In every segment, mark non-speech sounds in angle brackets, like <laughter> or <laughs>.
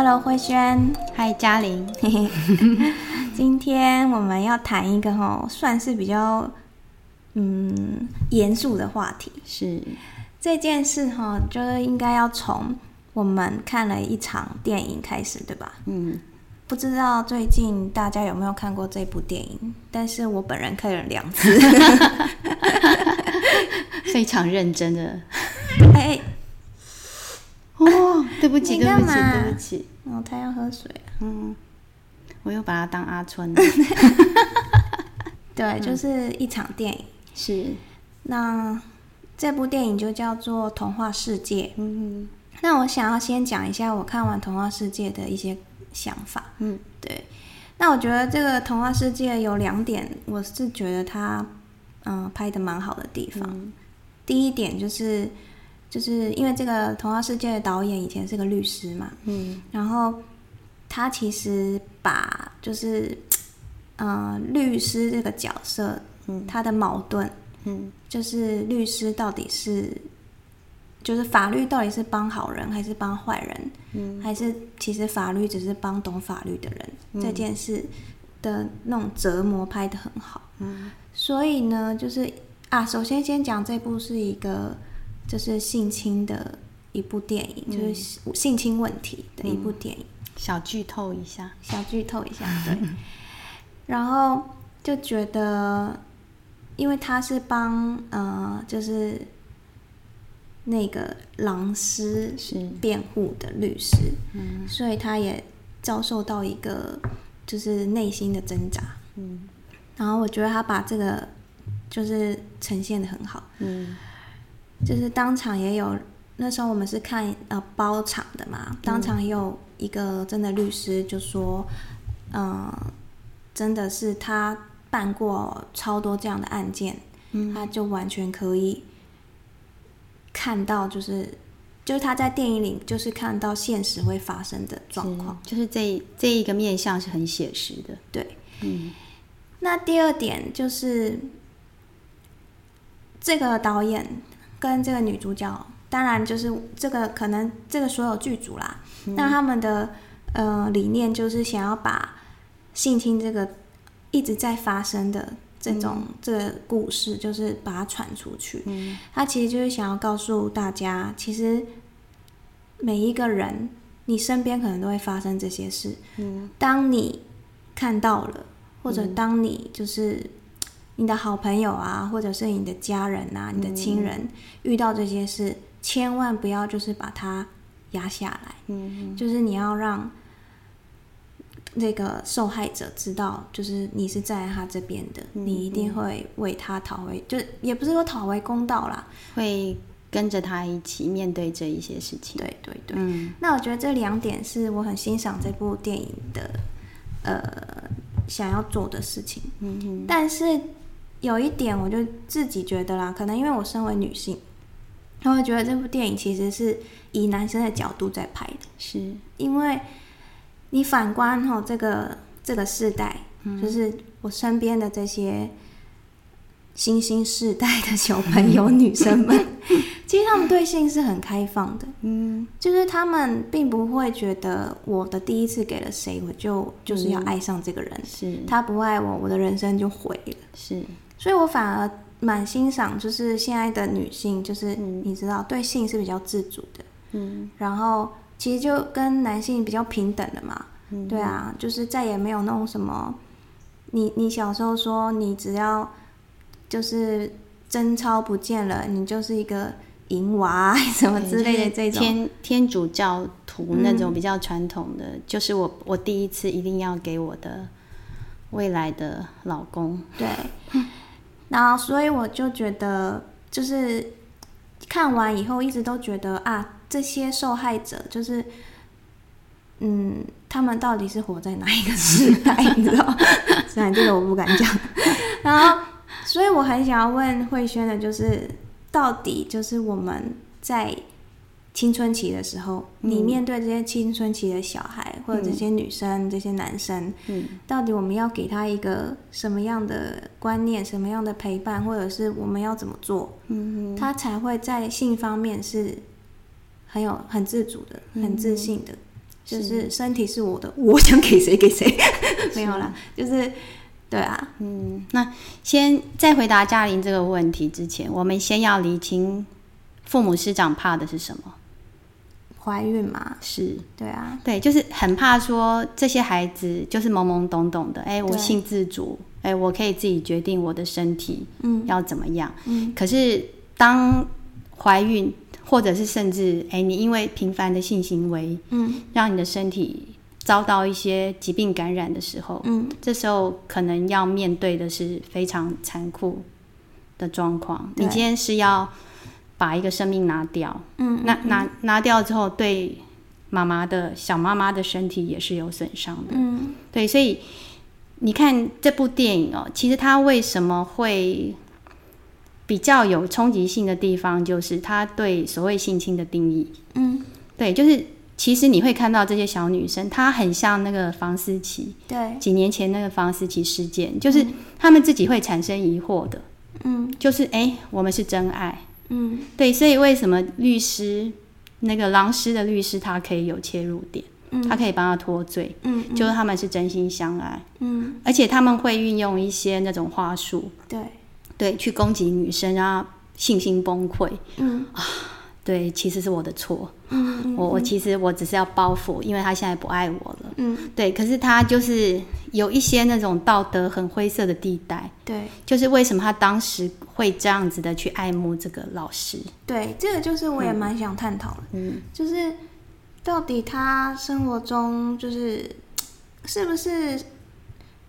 Hello，慧萱，嗨，嘉玲。<laughs> 今天我们要谈一个哈，算是比较嗯严肃的话题。是这件事哈，就是应该要从我们看了一场电影开始，对吧？嗯。不知道最近大家有没有看过这部电影？但是我本人看了两次，<laughs> <laughs> 非常认真的。哎哎，哦，对不起，对不起，对不起。哦，他要喝水。嗯，我又把他当阿春。对，就是一场电影。是。那这部电影就叫做《童话世界》。嗯。那我想要先讲一下我看完《童话世界》的一些。想法，嗯，对。那我觉得这个童话世界有两点，我是觉得它，嗯、呃，拍的蛮好的地方。嗯、第一点就是，就是因为这个童话世界的导演以前是个律师嘛，嗯，然后他其实把就是，嗯、呃，律师这个角色，嗯，他的矛盾，嗯，就是律师到底是。就是法律到底是帮好人还是帮坏人？嗯，还是其实法律只是帮懂法律的人？嗯，这件事的那种折磨拍的很好。嗯，所以呢，就是啊，首先先讲这部是一个就是性侵的一部电影，嗯，就是性侵问题的一部电影。小剧透一下，小剧透一下，对。<laughs> 然后就觉得，因为他是帮呃，就是。那个狼师是。辩护的律师，嗯，所以他也遭受到一个就是内心的挣扎，嗯，然后我觉得他把这个就是呈现的很好，嗯，就是当场也有那时候我们是看呃包场的嘛，当场也有一个真的律师就说，嗯，呃，真的是他办过超多这样的案件，嗯，他就完全可以。看到就是，就是他在电影里就是看到现实会发生的状况，就是这这一个面相是很写实的。对，嗯。那第二点就是，这个导演跟这个女主角，当然就是这个可能这个所有剧组啦，那、嗯、他们的呃理念就是想要把性侵这个一直在发生的。这种、嗯、这个故事就是把它传出去，嗯，他其实就是想要告诉大家，其实每一个人，你身边可能都会发生这些事。嗯，当你看到了，或者当你就是你的好朋友啊，或者是你的家人啊，你的亲人遇到这些事，千万不要就是把它压下来。嗯，就是你要让。那个受害者知道，就是你是站在他这边的，嗯，你一定会为他讨回，就也不是说讨回公道啦，会跟着他一起面对这一些事情。对对对，嗯，那我觉得这两点是我很欣赏这部电影的，呃，想要做的事情。嗯嗯，但是有一点，我就自己觉得啦，可能因为我身为女性，我会觉得这部电影其实是以男生的角度在拍的，是。因为。你反观哈，这个这个世代，嗯，就是我身边的这些新兴世代的小朋友、女生们，<laughs> 其实他们对性是很开放的，嗯，就是他们并不会觉得我的第一次给了谁，我就就是要爱上这个人，嗯，是。他不爱我，我的人生就毁了，是，所以我反而蛮欣赏，就是现在的女性，就是你知道，对性是比较自主的，嗯，然后。其实就跟男性比较平等的嘛，嗯、对啊，就是再也没有那种什么，你你小时候说你只要就是贞操不见了，你就是一个淫娃 <laughs> 什么之类的这种。天天主教徒那种比较传统的，嗯、就是我我第一次一定要给我的未来的老公，对，<laughs> 然后所以我就觉得就是看完以后一直都觉得啊。这些受害者就是，嗯，他们到底是活在哪一个时代？你知道？<laughs> 虽然这个我不敢讲。<laughs> 然后，所以我很想要问慧萱的，就是到底就是我们在青春期的时候，嗯、你面对这些青春期的小孩，或者这些女生、嗯、这些男生，嗯，到底我们要给他一个什么样的观念、什么样的陪伴，或者是我们要怎么做，嗯，他才会在性方面是。很有很自主的，很自信的，嗯、就是身体是我的，我想给谁给谁，<laughs> 没有啦，就是对啊，嗯，那先在回答嘉玲这个问题之前，我们先要厘清父母师长怕的是什么？怀孕嘛，是。对啊，对，就是很怕说这些孩子就是懵懵懂懂的，哎、欸，我性自主，哎、欸，我可以自己决定我的身体，嗯，要怎么样，嗯，可是当怀孕或者是甚至哎、欸，你因为频繁的性行为，嗯，让你的身体遭到一些疾病感染的时候，嗯，这时候可能要面对的是非常残酷的状况。你今天是要。把一个生命拿掉，嗯，那拿拿掉之后，对妈妈的小妈妈的身体也是有损伤的，嗯，对，所以你看这部电影哦，其实它为什么会比较有冲击性的地方，就是它对所谓性侵的定义，嗯，对，就是其实你会看到这些小女生，她很像那个房思琪，对，几年前那个房思琪事件，就是她们自己会产生疑惑的，嗯，就是哎、欸，我们是真爱。嗯，对，所以为什么律师那个狼师的律师他可以有切入点，嗯，他可以帮他脱罪，嗯，嗯，就是他们是真心相爱，嗯，而且他们会运用一些那种话术，对，对，去攻击女生，让她信心崩溃，嗯。啊。对，其实是我的错。嗯，嗯，我我其实我只是要报复，因为他现在不爱我了。嗯，对。可是他就是有一些那种道德很灰色的地带。对，就是为什么他当时会这样子的去爱慕这个老师？对，这个就是我也蛮想探讨的。嗯，就是到底他生活中就是 <tsk> 是不是？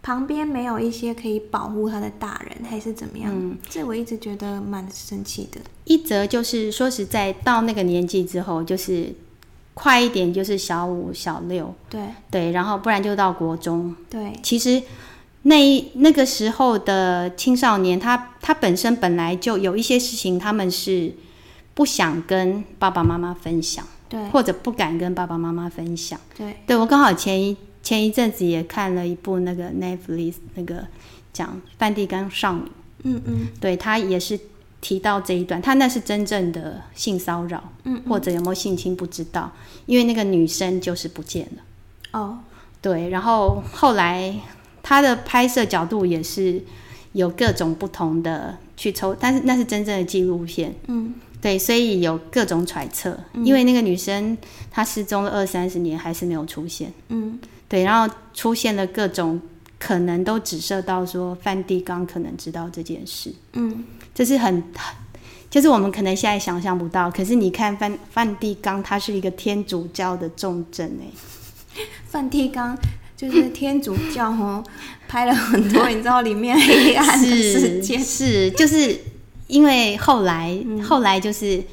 旁边没有一些可以保护他的大人，还是怎么样？嗯，这我一直觉得蛮生气的。一则就是说实在，到那个年纪之后，就是快一点就是小五、小六，对对，然后不然就到国中。对，其实那那个时候的青少年，他他本身本来就有一些事情，他们是不想跟爸爸妈妈分享，对，或者不敢跟爸爸妈妈分享。对，对我刚好前一。前一阵子也看了一部那个 Netflix 那个讲梵蒂冈少女，嗯嗯，对，他也是提到这一段，他那是真正的性骚扰，嗯，或者有没有性侵不知道，因为那个女生就是不见了，哦，对，然后后来他的拍摄角度也是有各种不同的去抽，但是那是真正的纪录片，嗯，对，所以有各种揣测，因为那个女生她失踪了二三十年还是没有出现，嗯。对，然后出现了各种可能，都指涉到说梵蒂冈可能知道这件事。嗯，这是很，就是我们可能现在想象不到。可是你看梵梵蒂冈，它是一个天主教的重镇哎。<laughs> 梵蒂冈就是天主教哦，<laughs> 拍了很多，你知道里面黑暗的事件是，是，就是因为后来、嗯、后来就是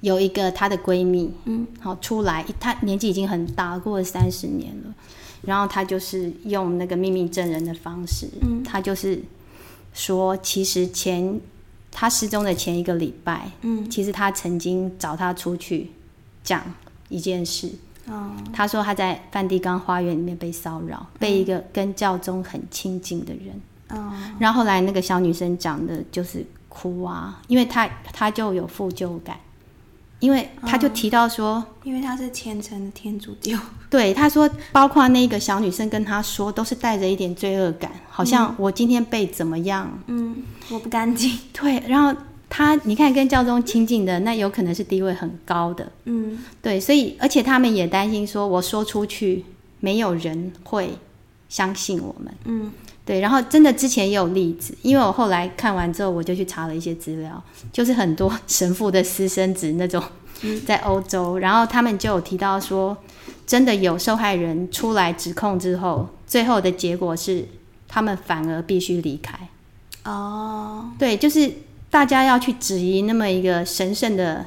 有一个她的闺蜜，嗯，好出来，她年纪已经很大，过了三十年了。然后他就是用那个秘密证人的方式，嗯，他就是说，其实前他失踪的前一个礼拜，嗯，其实他曾经找他出去讲一件事，哦，他说他在梵蒂冈花园里面被骚扰，嗯，被一个跟教宗很亲近的人，哦，然后后来那个小女生讲的就是哭啊，因为她她就有负疚感。因为他就提到说，嗯、因为他是虔诚的天主教，<laughs> 对他说，包括那个小女生跟他说，都是带着一点罪恶感，好像我今天被怎么样，嗯，我不干净，<laughs> 对。然后他，你看跟教宗亲近的，那有可能是地位很高的，嗯，对。所以，而且他们也担心说，我说出去，没有人会相信我们，嗯。对，然后真的之前也有例子，因为我后来看完之后，我就去查了一些资料，就是很多 <laughs> 神父的私生子那种，在欧洲，然后他们就有提到说，真的有受害人出来指控之后，最后的结果是他们反而必须离开。哦，对，就是大家要去质疑那么一个神圣的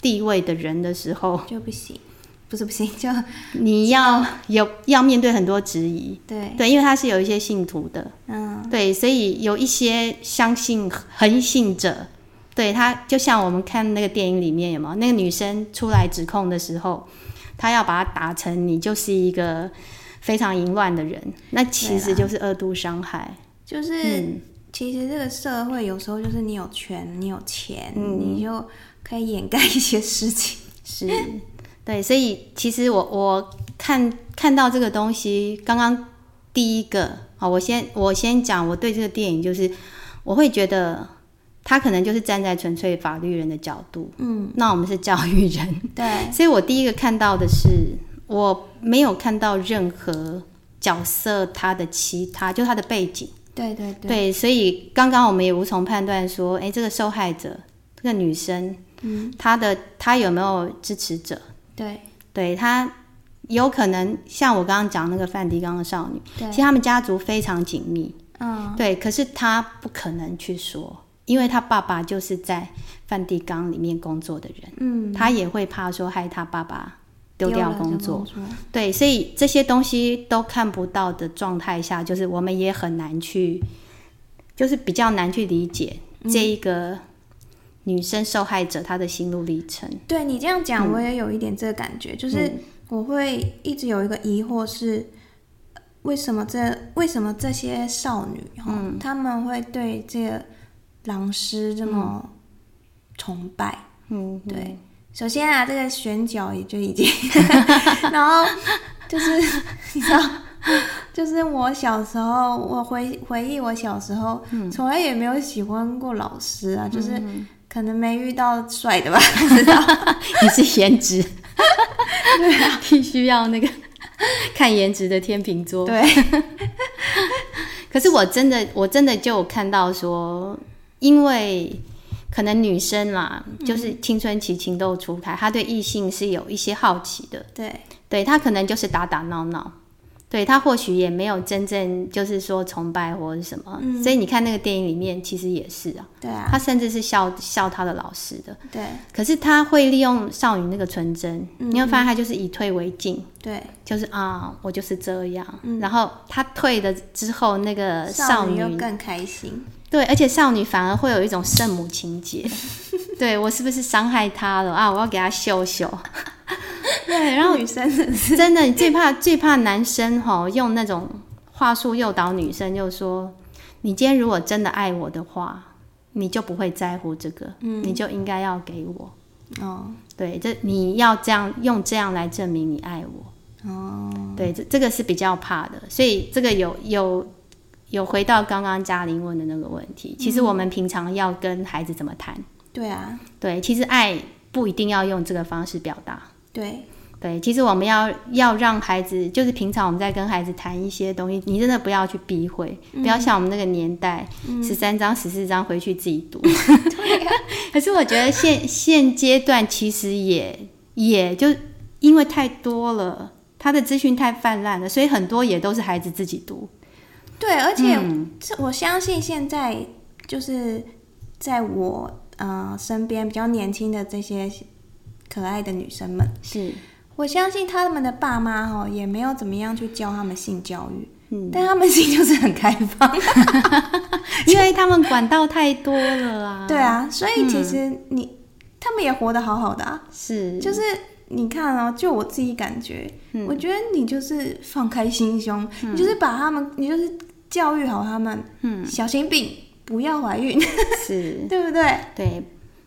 地位的人的时候，就不行。不是不行，就你要有要面对很多质疑，对。对，因为他是有一些信徒的，嗯，对，所以有一些相信恒信者，对他就像我们看那个电影里面有没有？那个女生出来指控的时候，他要把它打成你就是一个非常淫乱的人，那其实就是二度伤害，就是、嗯、其实这个社会有时候就是你有权，你有钱，嗯、你就可以掩盖一些事情，是。对，所以其实我我看看到这个东西，刚刚第一个啊，我先我先讲，我对这个电影就是，我会觉得他可能就是站在纯粹法律人的角度，嗯，那我们是教育人，对，<laughs> 所以我第一个看到的是，我没有看到任何角色他的其他，就他的背景，对对对，对，所以刚刚我们也无从判断说，哎，这个受害者这个女生，嗯，她的她有没有支持者？对，对他。有可能像我刚刚讲那个梵蒂冈的少女，其实他们家族非常紧密，嗯，对。可是他不可能去说，因为他爸爸就是在梵蒂冈里面工作的人，嗯，他也会怕说害他爸爸丢掉工作，工作对。所以这些东西都看不到的状态下，就是我们也很难去，就是比较难去理解这一个女生受害者她的心路历程。对你这样讲，我也有一点这个感觉，嗯、就是。我会一直有一个疑惑是，为什么这为什么这些少女哈，嗯、他们会对这个狼师这么崇拜？嗯，对。嗯、首先啊，这个选角也就已经，<laughs> <laughs> 然后就是你知道，就是我小时候，我回回忆我小时候，从来也没有喜欢过老师啊，就是可能没遇到帅的吧，不知道。你是颜值。<laughs> 对啊，必须要那个 <laughs> 看颜值的天秤座。对，<laughs> 可是我真的，我真的就有看到说，因为可能女生啦，就是青春期情窦初开，她对异性是有一些好奇的。对，对她可能就是打打闹闹。对，他或许也没有真正就是说崇拜或者什么，嗯、所以你看那个电影里面其实也是啊，对啊，他甚至是笑笑他的老师的，对。可是他会利用少女那个纯真，嗯、你会发现他就是以退为进，对，就是啊，我就是这样。嗯、然后他退了之后，那个少女，少女又更开心，对，而且少女反而会有一种圣母情节，<laughs> 对，我是不是伤害他了啊？我要给他秀秀。<laughs> 对，然后女生真的，你最怕 <laughs> 最怕男生吼用那种话术诱导女生，就说你今天如果真的爱我的话，你就不会在乎这个，嗯，你就应该要给我哦。对，这你要这样用这样来证明你爱我哦。对，这这个是比较怕的，所以这个有有有回到刚刚嘉玲问的那个问题，其实我们平常要跟孩子怎么谈？对啊，对，其实爱不一定要用这个方式表达。对对，其实我们要要让孩子，就是平常我们在跟孩子谈一些东西，你真的不要去避讳，嗯、不要像我们那个年代，十三、嗯、章、十四章回去自己读。对啊、可是我觉得现现阶段其实也也就因为太多了，他的资讯太泛滥了，所以很多也都是孩子自己读。对，而且这我相信现在就是在我呃身边比较年轻的这些。可爱的女生们，是。我相信他们的爸妈哈也没有怎么样去教他们性教育，嗯，但他们心就是很开放，<laughs> <laughs> 因为他们管道太多了啊。对啊，所以其实你、嗯、他们也活得好好的啊，是，就是你看哦，就我自己感觉，嗯、我觉得你就是放开心胸，嗯、你就是把他们，你就是教育好他们，嗯，小心病，不要怀孕，是。<laughs> 对不对？对。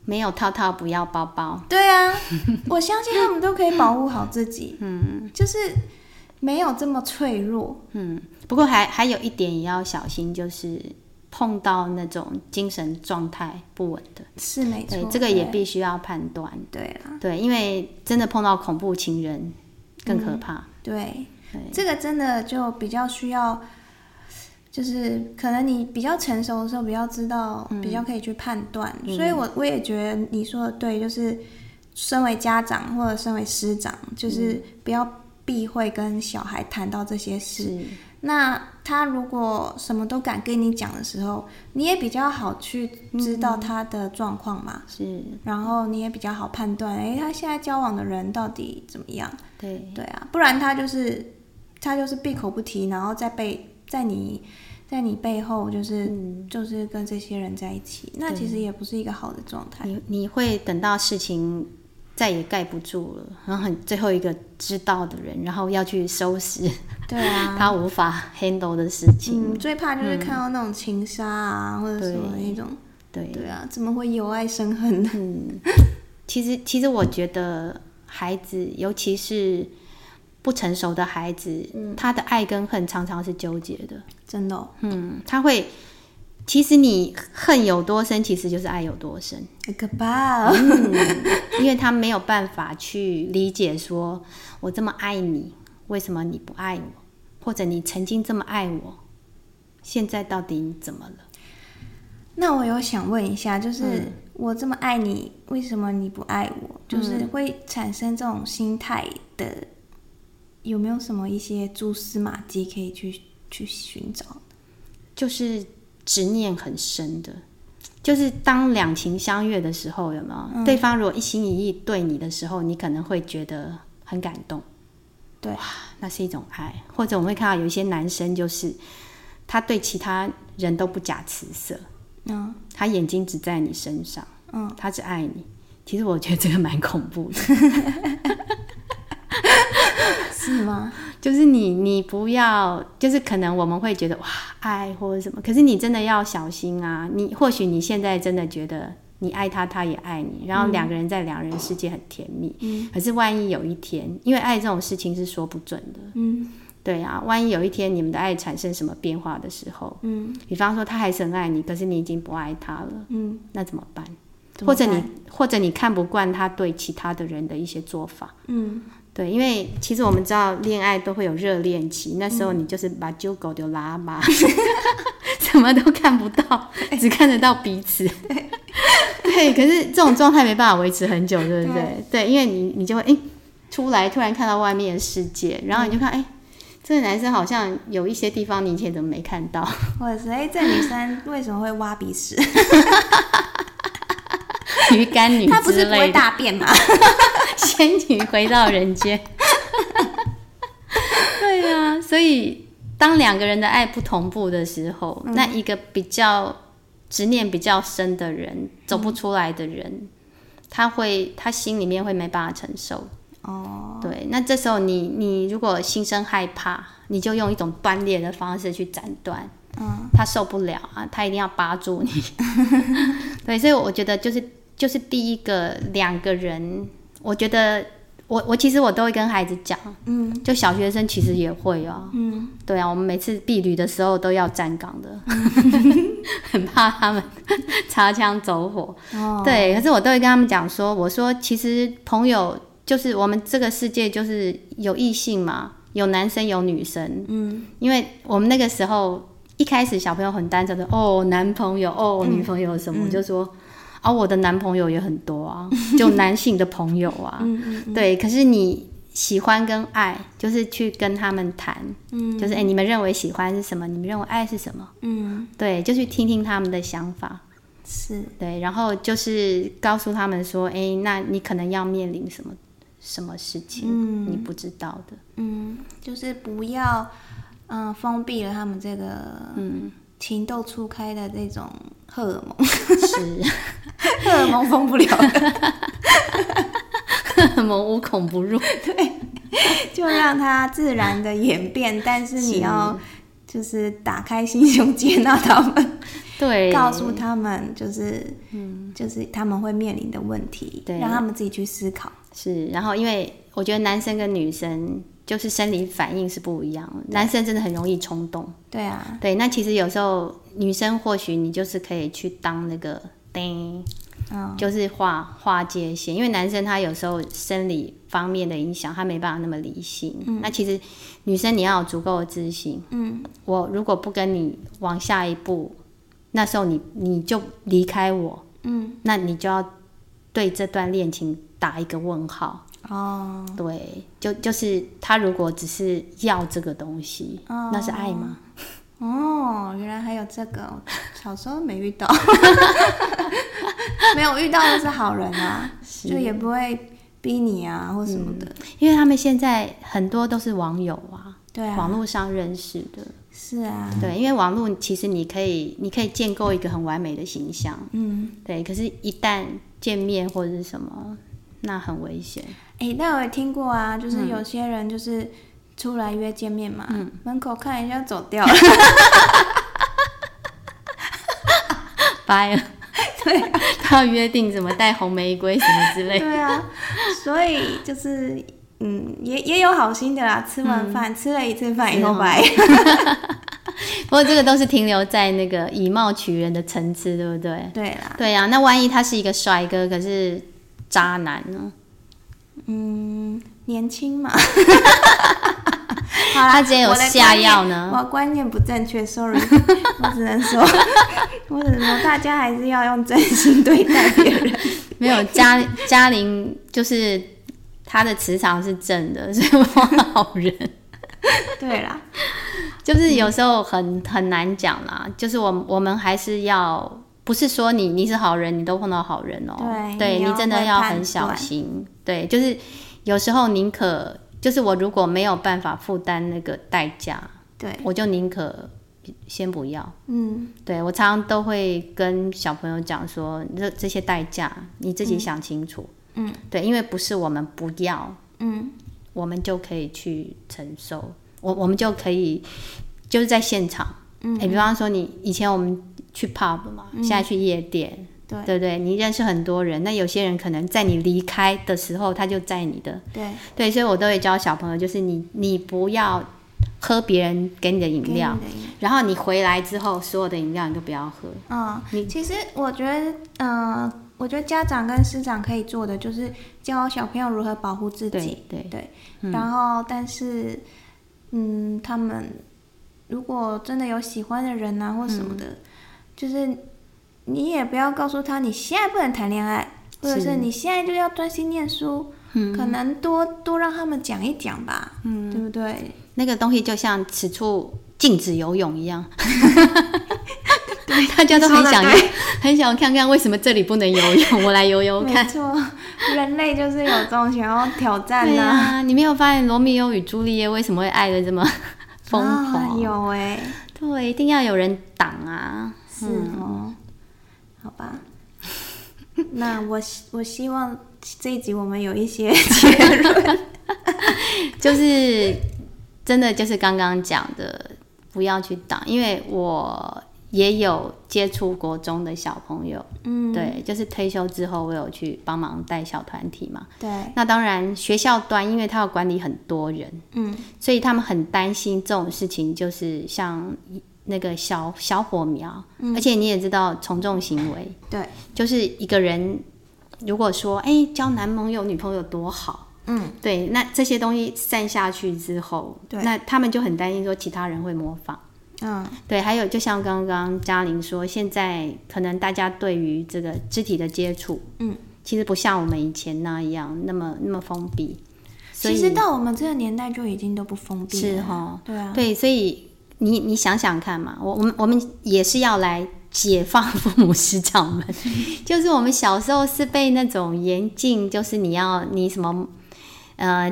没有套套，不要包包。对啊，<laughs> 我相信他们都可以保护好自己。嗯，就是没有这么脆弱。嗯，不过还还有一点也要小心，就是碰到那种精神状态不稳的，是没错。对，这个也必须要判断。对啊，对，因为真的碰到恐怖情人更可怕。嗯，对，对，这个真的就比较需要。就是可能你比较成熟的时候，比较知道，比较可以去判断。嗯、所以我我也觉得你说的对，就是身为家长或者身为师长，就是不要避讳跟小孩谈到这些事。那他如果什么都敢跟你讲的时候，你也比较好去知道他的状况嘛。是，然后你也比较好判断，哎，他现在交往的人到底怎么样？对对啊，不然他就是他就是闭口不提，然后再被。在你，在你背后就是、嗯、就是跟这些人在一起，那其实也不是一个好的状态。你你会等到事情再也盖不住了，然后最后一个知道的人，然后要去收拾，<laughs> 对啊，<laughs> 他无法 handle 的事情。嗯，最怕就是看到那种情杀啊，嗯、或者什么那种。对对啊，怎么会由爱生恨呢？嗯，其实其实我觉得孩子，尤其是。不成熟的孩子，嗯、他的爱跟恨常常是纠结的，真的、哦。嗯，他会，其实你恨有多深，其实就是爱有多深。可怕、哦嗯，因为他没有办法去理解，说我这么爱你，为什么你不爱我？或者你曾经这么爱我，现在到底你怎么了？那我有想问一下，就是、嗯、我这么爱你，为什么你不爱我？就是会产生这种心态的。有没有什么一些蛛丝马迹可以去去寻找？就是执念很深的，就是当两情相悦的时候，有没有？嗯、对方如果一心一意对你的时候，你可能会觉得很感动。对，那是一种爱。或者我们会看到有一些男生，就是他对其他人都不假辞色，嗯，他眼睛只在你身上，嗯，他只爱你。其实我觉得这个蛮恐怖的。<laughs> 是吗？就是你，你不要，就是可能我们会觉得哇，爱或者什么，可是你真的要小心啊！你或许你现在真的觉得你爱他，他也爱你，然后两个人在两人世界很甜蜜。嗯。可是万一有一天，因为爱这种事情是说不准的。嗯。对啊，万一有一天你们的爱产生什么变化的时候，嗯，比方说他还是很爱你，可是你已经不爱他了，嗯，那怎么办？怎么办？或者你，或者你看不惯他对其他的人的一些做法，嗯。对，因为其实我们知道恋爱都会有热恋期，那时候你就是把揪狗丢拉吧，<laughs> 什么都看不到，<laughs> 只看得到彼此。对，可是这种状态没办法维持很久，对不对？对，因为你你就会哎出来，突然看到外面的世界，然后你就看哎，这个男生好像有一些地方你以前怎么没看到？<laughs> 或者是哎，这女生为什么会挖鼻屎？鱼干女，她不是不会大便吗？仙女回到人间，对呀、啊，所以当两个人的爱不同步的时候，嗯、那一个比较执念比较深的人，走不出来的人，嗯、他会他心里面会没办法承受。哦，对，那这时候你你如果心生害怕，你就用一种断裂的方式去斩断。嗯，他受不了啊，他一定要扒住你。<laughs> 对，所以我觉得就是就是第一个两个人。我觉得我我其实我都会跟孩子讲，嗯，就小学生其实也会啊，嗯，对啊，我们每次避旅的时候都要站岗的，<laughs> 很怕他们 <laughs> 擦枪走火，哦，对，可是我都会跟他们讲说，我说其实朋友就是我们这个世界就是有异性嘛，有男生有女生，嗯，因为我们那个时候一开始小朋友很单纯的哦，男朋友哦，女朋友什么，嗯，就说。而、哦、我的男朋友也很多啊，<laughs> 就男性的朋友啊，对。可是你喜欢跟爱，就是去跟他们谈，嗯，就是哎、欸，你们认为喜欢是什么？你们认为爱是什么？嗯，对，就去听听他们的想法，是对，然后就是告诉他们说，哎、欸，那你可能要面临什么什么事情，嗯，你不知道的，嗯，就是不要，嗯、呃，封闭了他们这个，嗯。情窦初开的这种荷尔蒙是。<laughs> 荷尔蒙封不了。的，荷尔蒙无孔不入，<laughs> 对，就让它自然的演变，但是你要就是打开心胸接纳他们，<laughs> 对，告诉他们就是嗯，就是他们会面临的问题，对，让他们自己去思考。是，然后因为我觉得男生跟女生。就是生理反应是不一样，男生真的很容易冲动。对啊，对，那其实有时候女生或许你就是可以去当那个灯，哦、就是划划界线，因为男生他有时候生理方面的影响，他没办法那么理性。嗯、那其实女生你要有足够的自信。嗯，我如果不跟你往下一步，那时候你你就离开我。嗯，那你就要对这段恋情打一个问号。哦，对，就就是他如果只是要这个东西，哦、那是爱吗？哦，原来还有这个，小时候没遇到 <laughs> <laughs> 没有遇到的是好人啊，是就也不会逼你啊或什么的，嗯，因为他们现在很多都是网友啊，对啊，网络上认识的，是啊，对，因为网络其实你可以你可以建构一个很完美的形象，嗯，对，可是，一旦见面或者是什么。那很危险。哎、欸，那我也听过啊，就是有些人就是出来约见面嘛，嗯、门口看一下走掉了，掰了。<laughs> 对、啊，他要约定什么带红玫瑰什么之类的。对啊，所以就是嗯，也也有好心的啦，吃完饭、嗯、吃了一次饭以后拜。<laughs> 不过这个都是停留在那个以貌取人的层次，对不对？对啦。对、啊，那万一他是一个帅哥，可是渣男呢？嗯，年轻嘛。<laughs> 好啦，他今天有下药呢。我观念不正确，sorry。我只能说，<laughs> 我只能说，大家还是要用真心对待别人。<laughs> 没有嘉嘉玲，就是他的磁场是正的，所以我好人。对啦，就是有时候很很难讲啦。就是我我们还是要，不是说你你是好人，你都碰到好人哦、喔。对，你，你真的要很小心。对，就是有时候宁可，就是我如果没有办法负担那个代价，对，我就宁可先不要。嗯，对，我常常都会跟小朋友讲说，这这些代价你自己想清楚。嗯，对，因为不是我们不要。嗯。我们就可以去承受，我我们就可以就是在现场，嗯，欸、比方说你以前我们去 pub 嘛，嗯、现在去夜店，对。对不对？你认识很多人，那有些人可能在你离开的时候，他就在你的，对。对，所以我都会教小朋友，就是你你不要喝别人给你的饮料，然后你回来之后，所有的饮料你都不要喝。嗯，你其实我觉得，嗯、呃。我觉得家长跟师长可以做的就是教小朋友如何保护自己，对对，对、嗯。然后，但是，嗯，他们如果真的有喜欢的人啊或什么的，嗯、就是你也不要告诉他你现在不能谈恋爱，或者是你现在就要专心念书，可能多多让他们讲一讲吧，嗯，对不对？那个东西就像此处禁止游泳一样。<laughs> 大家都很想，很想看看为什么这里不能游泳，我来游游看。没错，人类就是有这种想要挑战的、啊。啊，你没有发现罗密欧与朱丽叶为什么会爱的这么 <laughs> 疯狂？啊、有哎、欸，对，一定要有人挡啊。是哦、嗯，好吧。<laughs> 那我我希望这一集我们有一些结论，<laughs> 就是真的就是刚刚讲的，不要去挡，因为我。也有接触国中的小朋友，嗯，对，就是退休之后，我有去帮忙带小团体嘛，对。那当然，学校端因为他要管理很多人，嗯，所以他们很担心这种事情，就是像那个小小火苗，嗯，而且你也知道从众行为，对，就是一个人如果说，哎、欸，交男朋友女朋友多好，嗯，对，那这些东西散下去之后，对，那他们就很担心说其他人会模仿。嗯，对，还有就像刚刚嘉玲说，现在可能大家对于这个肢体的接触，嗯，其实不像我们以前那样那么那么封闭。其实到我们这个年代就已经都不封闭了，是哈，对啊，对，所以你你想想看嘛，我我们我们也是要来解放父母 <laughs> 师长们，就是我们小时候是被那种严禁，就是你要你什么呃。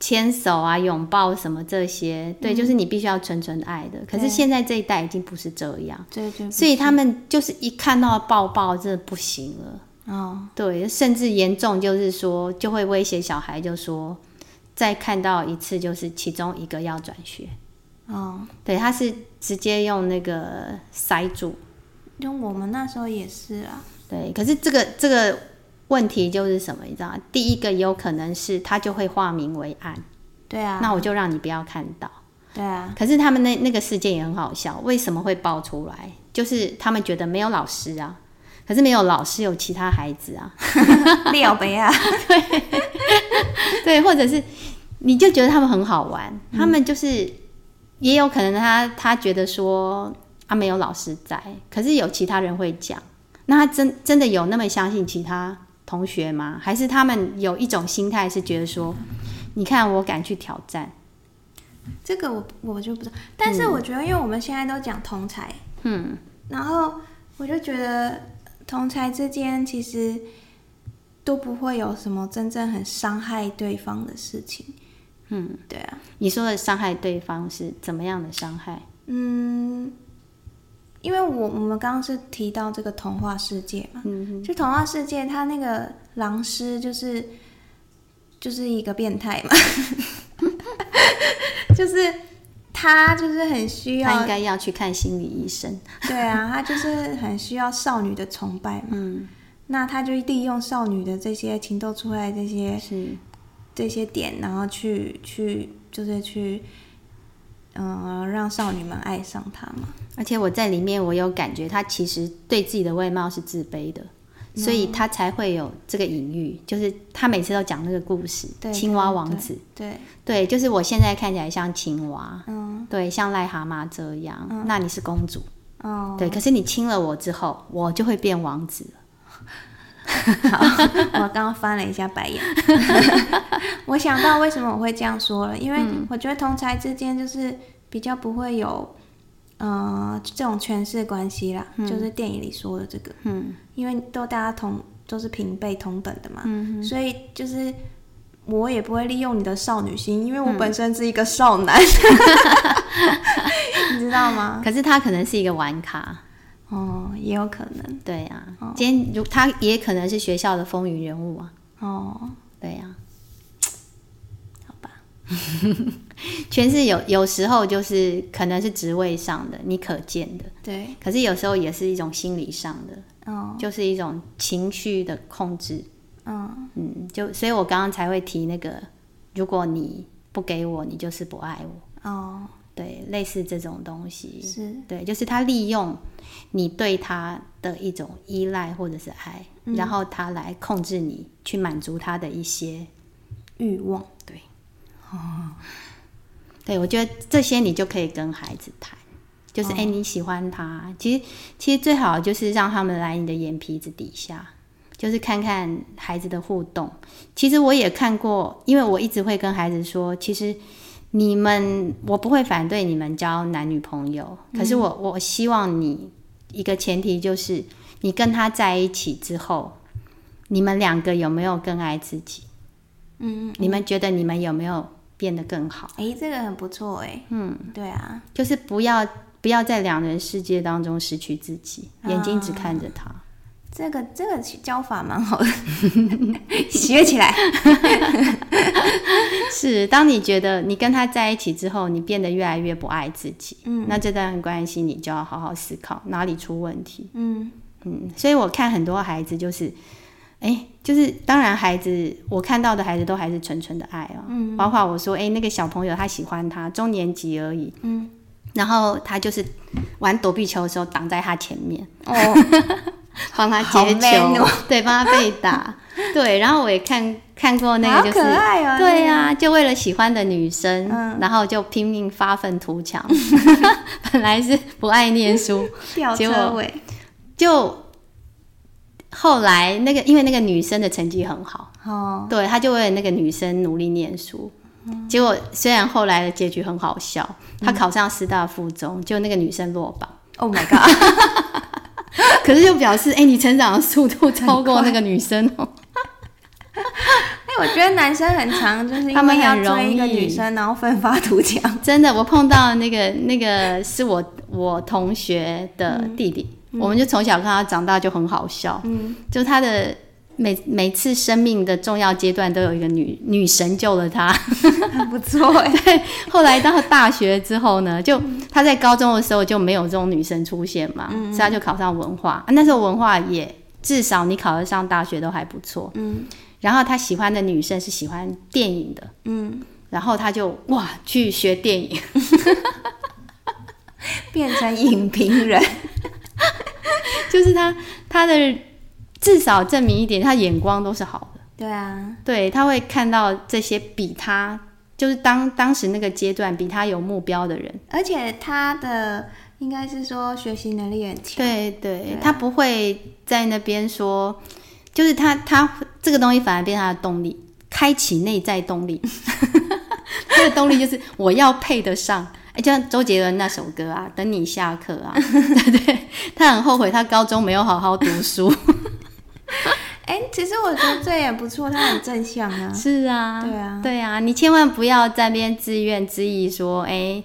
牵手啊，拥抱什么这些，对，嗯、就是你必须要纯纯爱的。可是现在这一代已经不是这样，对对，所以他们就是一看到抱抱，真的不行了。哦，对，甚至严重就是说，就会威胁小孩，就说再看到一次，就是其中一个要转学。哦，对，他是直接用那个塞住，因为我们那时候也是啊。对，可是这个这个。问题就是什么？你知道吗？第一个有可能是他就会化名为暗，对啊，那我就让你不要看到，对啊。可是他们那那个事件也很好笑，为什么会爆出来？就是他们觉得没有老师啊，可是没有老师有其他孩子啊，<laughs> 廖北啊，对 <laughs> 对，或者是你就觉得他们很好玩，嗯、他们就是也有可能他他觉得说啊没有老师在，可是有其他人会讲，那他真真的有那么相信其他？同学吗？还是他们有一种心态是觉得说，你看我敢去挑战，这个我我就不知道。但是我觉得，因为我们现在都讲同才，嗯，然后我就觉得同才之间其实都不会有什么真正很伤害对方的事情。嗯，对啊。你说的伤害对方是怎么样的伤害？嗯。因为我我们刚刚是提到这个童话世界嘛，嗯，就童话世界，他那个狼师就是就是一个变态嘛，<laughs> 就是他就是很需要，他应该要去看心理医生。对啊，他就是很需要少女的崇拜嘛，嗯，那他就利用少女的这些情窦初开这些是这些点，然后去去就是去，嗯、呃，让少女们爱上他嘛。而且我在里面，我有感觉他其实对自己的外貌是自卑的，嗯、所以他才会有这个隐喻，就是他每次都讲那个故事，对青蛙王子，对对，对，就是我现在看起来像青蛙，嗯，对，像癞蛤蟆这样，嗯、那你是公主，哦，对，可是你亲了我之后，我就会变王子了。<laughs> 好，我刚刚翻了一下白眼，<laughs> 我想到为什么我会这样说了，因为我觉得同才之间就是比较不会有。呃，这种权势关系啦，嗯、就是电影里说的这个，嗯，因为都大家同都是平辈同等的嘛，嗯、所以就是我也不会利用你的少女心，因为我本身是一个少男，<laughs> 你知道吗？可是他可能是一个玩咖，哦，也有可能，对呀、啊，哦、今天如他也可能是学校的风云人物啊，哦，对呀、啊。<laughs> 权势有有时候就是可能是职位上的，你可见的，对。可是有时候也是一种心理上的，哦，就是一种情绪的控制，哦、嗯，就所以我刚刚才会提那个，如果你不给我，你就是不爱我，哦，对，类似这种东西，是。对，就是他利用你对他的一种依赖或者是爱，嗯、然后他来控制你，去满足他的一些欲望，对。哦，对，我觉得这些你就可以跟孩子谈，就是哎、哦，你喜欢他，其实其实最好就是让他们来你的眼皮子底下，就是看看孩子的互动。其实我也看过，因为我一直会跟孩子说，其实你们我不会反对你们交男女朋友，可是我我希望你一个前提就是，你跟他在一起之后，你们两个有没有更爱自己？嗯，嗯，你们觉得你们有没有？变得更好，哎，这个很不错，哎，嗯，对啊，就是不要不要在两人世界当中失去自己，嗯、眼睛只看着他。这个这个教法蛮好的，<laughs> 学起来。<laughs> 是，当你觉得你跟他在一起之后，你变得越来越不爱自己，嗯，那这段关系你就要好好思考哪里出问题，嗯嗯，所以我看很多孩子就是。哎，就是当然，孩子我看到的孩子都还是纯纯的爱哦。嗯，包括我说，哎，那个小朋友他喜欢他，中年级而已。嗯，然后他就是玩躲避球的时候挡在他前面，哦，<laughs> <laughs> 帮他接球，哦、<laughs> 对，帮他被打，对。然后我也看看过那个，就是，对呀，就为了喜欢的女生，嗯、然后就拼命发愤图强。<laughs> 本来是不爱念书，吊车尾，就。后来那个，因为那个女生的成绩很好，哦，对，他就为了那个女生努力念书。嗯、结果虽然后来的结局很好笑，他考上师大附中，就那个女生落榜。Oh my god！<laughs> 可是就表示，哎、欸，你成长的速度超过那个女生哦。<laughs> 哎、欸，我觉得男生很强，就是因为要追一个女生，然后奋发图强。<laughs> 真的，我碰到那个那个是我我同学的弟弟。嗯嗯、我们就从小看他长大，就很好笑。嗯，就他的每每次生命的重要阶段，都有一个女女神救了他，<laughs> 很不错哎。<laughs> 对，后来到大学之后呢，就他在高中的时候就没有这种女神出现嘛，嗯、所以他就考上文化。啊、那时候文化也至少你考得上大学都还不错。嗯，然后他喜欢的女生是喜欢电影的。嗯，然后他就哇去学电影，<laughs> 变成影评人。就是他，他的至少证明一点，他眼光都是好的。对啊，对，他会看到这些比他就是当当时那个阶段比他有目标的人，而且他的应该是说学习能力很强。对对，对啊，他不会在那边说，就是他他这个东西反而变他的动力，开启内在动力。<laughs> 这个动力就是我要配得上。哎就像周杰伦那首歌啊，等你下课啊，<laughs> 对对，他很后悔他高中没有好好读书。其实我觉得这也不错，他很正向啊。<laughs> 是啊，对啊，对啊，你千万不要在那边自怨自艾，说，哎、欸，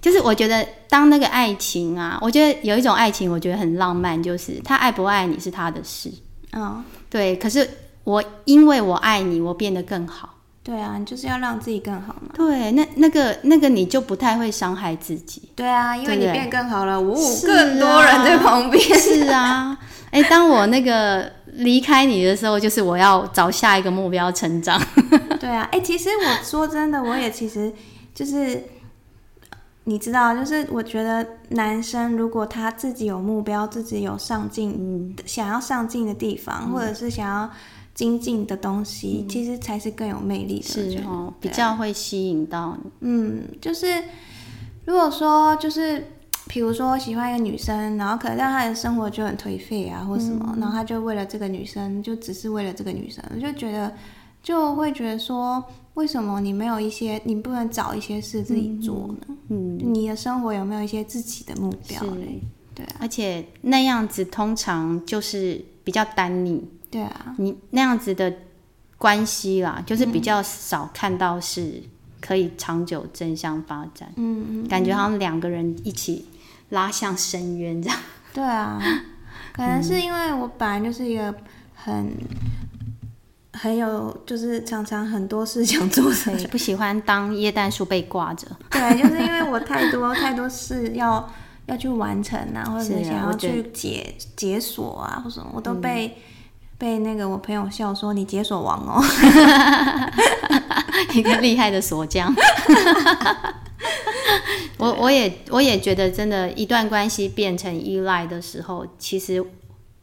就是我觉得当那个爱情啊，我觉得有一种爱情，我觉得很浪漫，就是他爱不爱你是他的事。嗯，对，可是我因为我爱你，我变得更好。对啊，你就是要让自己更好嘛。对，那那个那个你就不太会伤害自己。对啊，因为你变更好了，我更多人在旁边。是啊，哎、欸，当我那个离开你的时候，就是我要找下一个目标成长。<laughs> 对啊，哎、欸，其实我说真的，我也其实就是你知道，就是我觉得男生如果他自己有目标，自己有上进，嗯、想要上进的地方，嗯、或者是想要精进的东西，嗯、其实才是更有魅力的，是哦，比较会吸引到你。嗯，就是如果说就是。比如说喜欢一个女生，然后可能让她的生活就很颓废啊，或什么，嗯、然后他就为了这个女生，就只是为了这个女生，我就觉得就会觉得说，为什么你没有一些，你不能找一些事自己做呢？嗯，你的生活有没有一些自己的目标？对啊，而且那样子通常就是比较单一。对啊，你那样子的关系啦，就是比较少看到是可以长久正向发展。嗯嗯，感觉好像两个人一起。拉向深渊，这样。对啊，<laughs> 可能是因为我本来就是一个很很有，就是常常很多事想做的，<laughs> 不喜欢当椰蛋树被挂着。<laughs> 对，就是因为我太多太多事要要去完成啊，或者是想要去解解锁啊，或什么，我都被、嗯、被那个我朋友笑说你解锁王哦，一个厉害的锁匠。<laughs> 我我也我也觉得，真的，一段关系变成依赖的时候，其实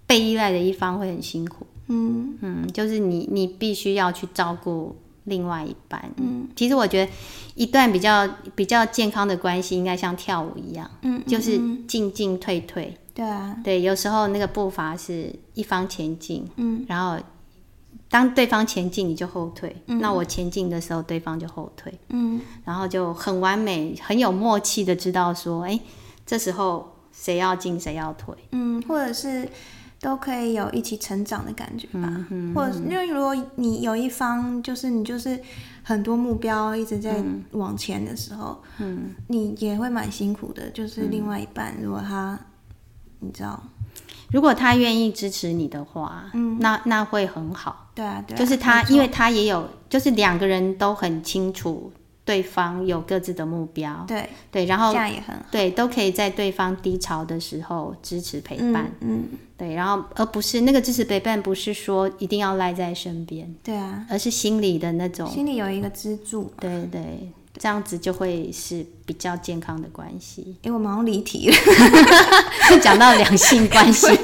被依赖的一方会很辛苦。嗯嗯，就是你你必须要去照顾另外一半。嗯，其实我觉得一段比较比较健康的关系，应该像跳舞一样，嗯，嗯，嗯，就是进进退退。对啊，对，有时候那个步伐是一方前进，嗯，然后。当对方前进，你就后退；嗯、那我前进的时候，对方就后退。嗯，然后就很完美、很有默契的知道说，哎，这时候谁要进，谁要退。嗯，或者是都可以有一起成长的感觉吧。嗯，嗯，或者是因为如果你有一方就是你就是很多目标一直在往前的时候，嗯，你也会蛮辛苦的。就是另外一半，如果他，你知道。如果他愿意支持你的话，嗯，那那会很好。对啊，对啊，就是他，因为他也有，就是两个人都很清楚对方有各自的目标。对对，然后这样也很好。对，都可以在对方低潮的时候支持陪伴。嗯，嗯对，然后而不是那个支持陪伴，不是说一定要赖在身边。对啊，而是心里的那种，心里有一个支柱。对对。这样子就会是比较健康的关系。哎、欸，我马上离题了，讲到两性关系。<laughs>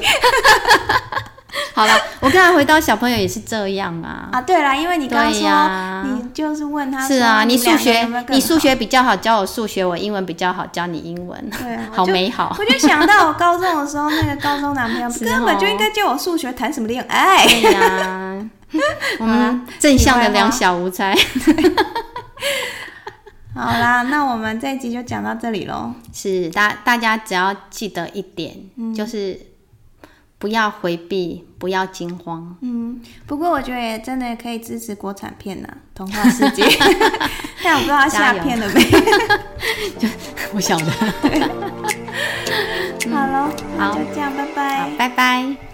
好了，我刚才回到小朋友也是这样啊。啊，对啦，因为你刚刚说，啊、你就是问他，是啊，你数学你数学比较好，教我数学；我英文比较好，教你英文。对、啊，好美好。我就想到我高中的时候，那个高中男朋友 <laughs> 根本就应该教我数学，谈什么恋爱？对呀、啊，<laughs> 我们正向的两小无猜。好啦，那我们这一集就讲到这里喽。是大大家只要记得一点，嗯、就是不要回避，不要惊慌。嗯，不过我觉得也真的可以支持国产片呐，《童话世界》。<laughs> 但我不知道他下片了没？就 <laughs> 我晓得。好喽，好，就这样，拜拜。拜拜。